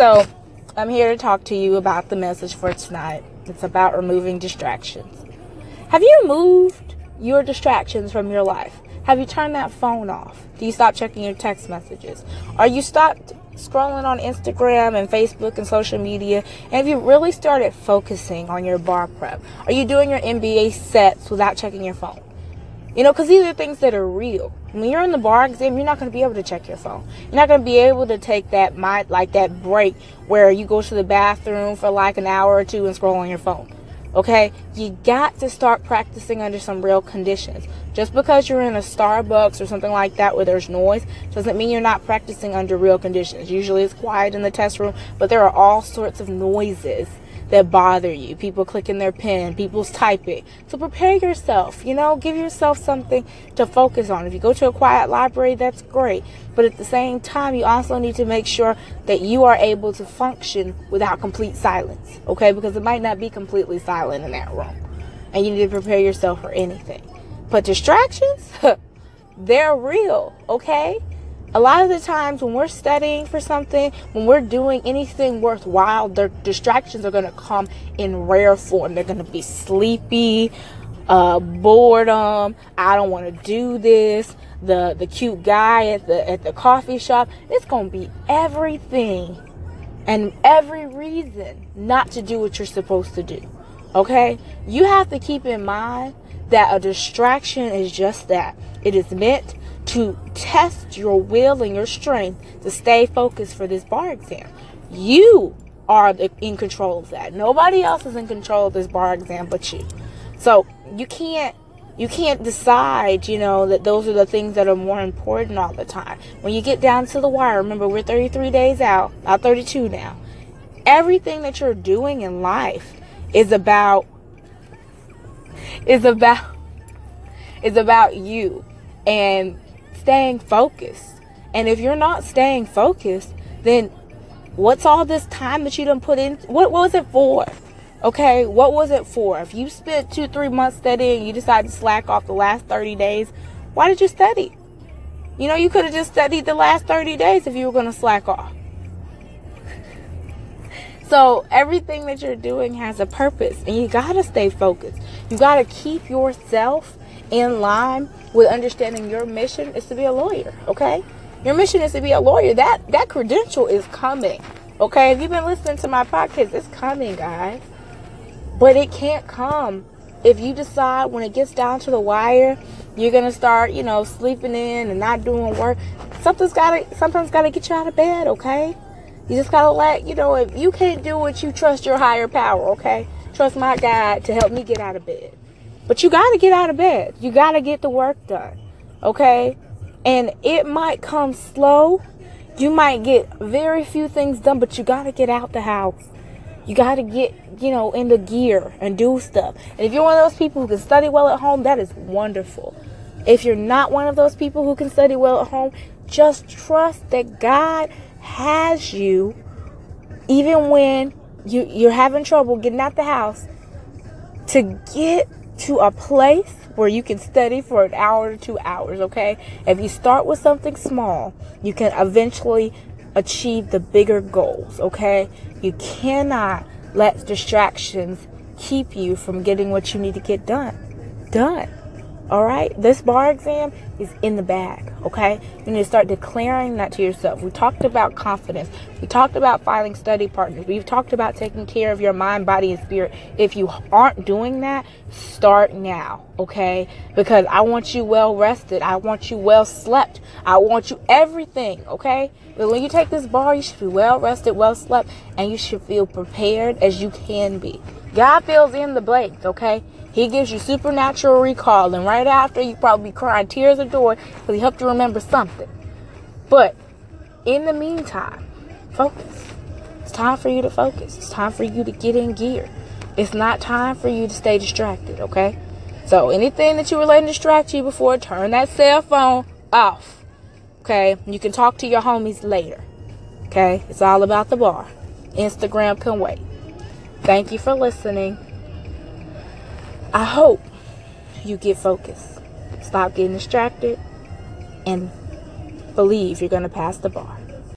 So, I'm here to talk to you about the message for tonight. It's about removing distractions. Have you removed your distractions from your life? Have you turned that phone off? Do you stop checking your text messages? Are you stopped scrolling on Instagram and Facebook and social media? And have you really started focusing on your bar prep? Are you doing your MBE sets without checking your phone? You know, because these are things that are real. When you're in the bar exam, you're not going to be able to check your phone. You're not going to be able to take that my like that break where you go to the bathroom for like an hour or two and scroll on your phone. Okay, you got to start practicing under some real conditions. Just because you're in a Starbucks or something like that where there's noise doesn't mean you're not practicing under real conditions. Usually it's quiet in the test room, but there are all sorts of noises that bother you. People clicking their pen, people's typing. So prepare yourself, you know, give yourself something to focus on. If you go to a quiet library, that's great. But at the same time, you also need to make sure that you are able to function without complete silence, okay? Because it might not be completely silent in that room. And you need to prepare yourself for anything. But distractions, they're real, okay? a lot of the times when we're studying for something, when we're doing anything worthwhile, the distractions are going to come in rare form. They're going to be sleepy, uh, boredom. I don't want to do this. The the cute guy at the at the coffee shop. It's going to be everything and every reason not to do what you're supposed to do. Okay, you have to keep in mind that a distraction is just that. It is meant to test your will and your strength to stay focused for this bar exam. You are in control of that. Nobody else is in control of this bar exam but you. So you can't you can't decide, you know, that those are the things that are more important all the time. When you get down to the wire, remember we're 33 days out, not 32 now. Everything that you're doing in life is about is about is about you. And staying focused. And if you're not staying focused, then what's all this time that you done put in? What, what was it for? Okay, what was it for? If you spent two, three months studying, you decided to slack off the last 30 days, why did you study? You know, you could have just studied the last 30 days if you were going to slack off. So, everything that you're doing has a purpose, and you got to stay focused. You got to keep yourself in line with understanding your mission is to be a lawyer, okay? Your mission is to be a lawyer. That that credential is coming. Okay? If you've been listening to my podcast, it's coming, guys. But it can't come if you decide when it gets down to the wire, you're gonna start, you know, sleeping in and not doing work. Something's gotta sometimes gotta get you out of bed, okay? You just gotta let you know if you can't do it, you trust your higher power, okay? Trust my God to help me get out of bed. But you got to get out of bed. You got to get the work done. Okay? And it might come slow. You might get very few things done, but you got to get out the house. You got to get, you know, into gear and do stuff. And if you're one of those people who can study well at home, that is wonderful. If you're not one of those people who can study well at home, just trust that God has you even when you, you're having trouble getting out the house to get to a place where you can study for an hour to two hours, okay? If you start with something small, you can eventually achieve the bigger goals, okay? You cannot let distractions keep you from getting what you need to get done. Done. All right, this bar exam is in the bag. Okay, you need to start declaring that to yourself. We talked about confidence. We talked about finding study partners. We've talked about taking care of your mind, body, and spirit. If you aren't doing that, start now. Okay, because I want you well rested. I want you well slept. I want you everything. Okay, but when you take this bar, you should be well rested, well slept, and you should feel prepared as you can be. God fills in the blanks. Okay. He gives you supernatural recall, and right after, you probably be crying tears of joy because he helped you remember something. But in the meantime, focus. It's time for you to focus. It's time for you to get in gear. It's not time for you to stay distracted, okay? So anything that you were letting distract you before, turn that cell phone off. Okay? You can talk to your homies later. Okay? It's all about the bar. Instagram can wait. Thank you for listening. I hope you get focused. Stop getting distracted and believe you're going to pass the bar.